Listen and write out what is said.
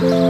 Bye.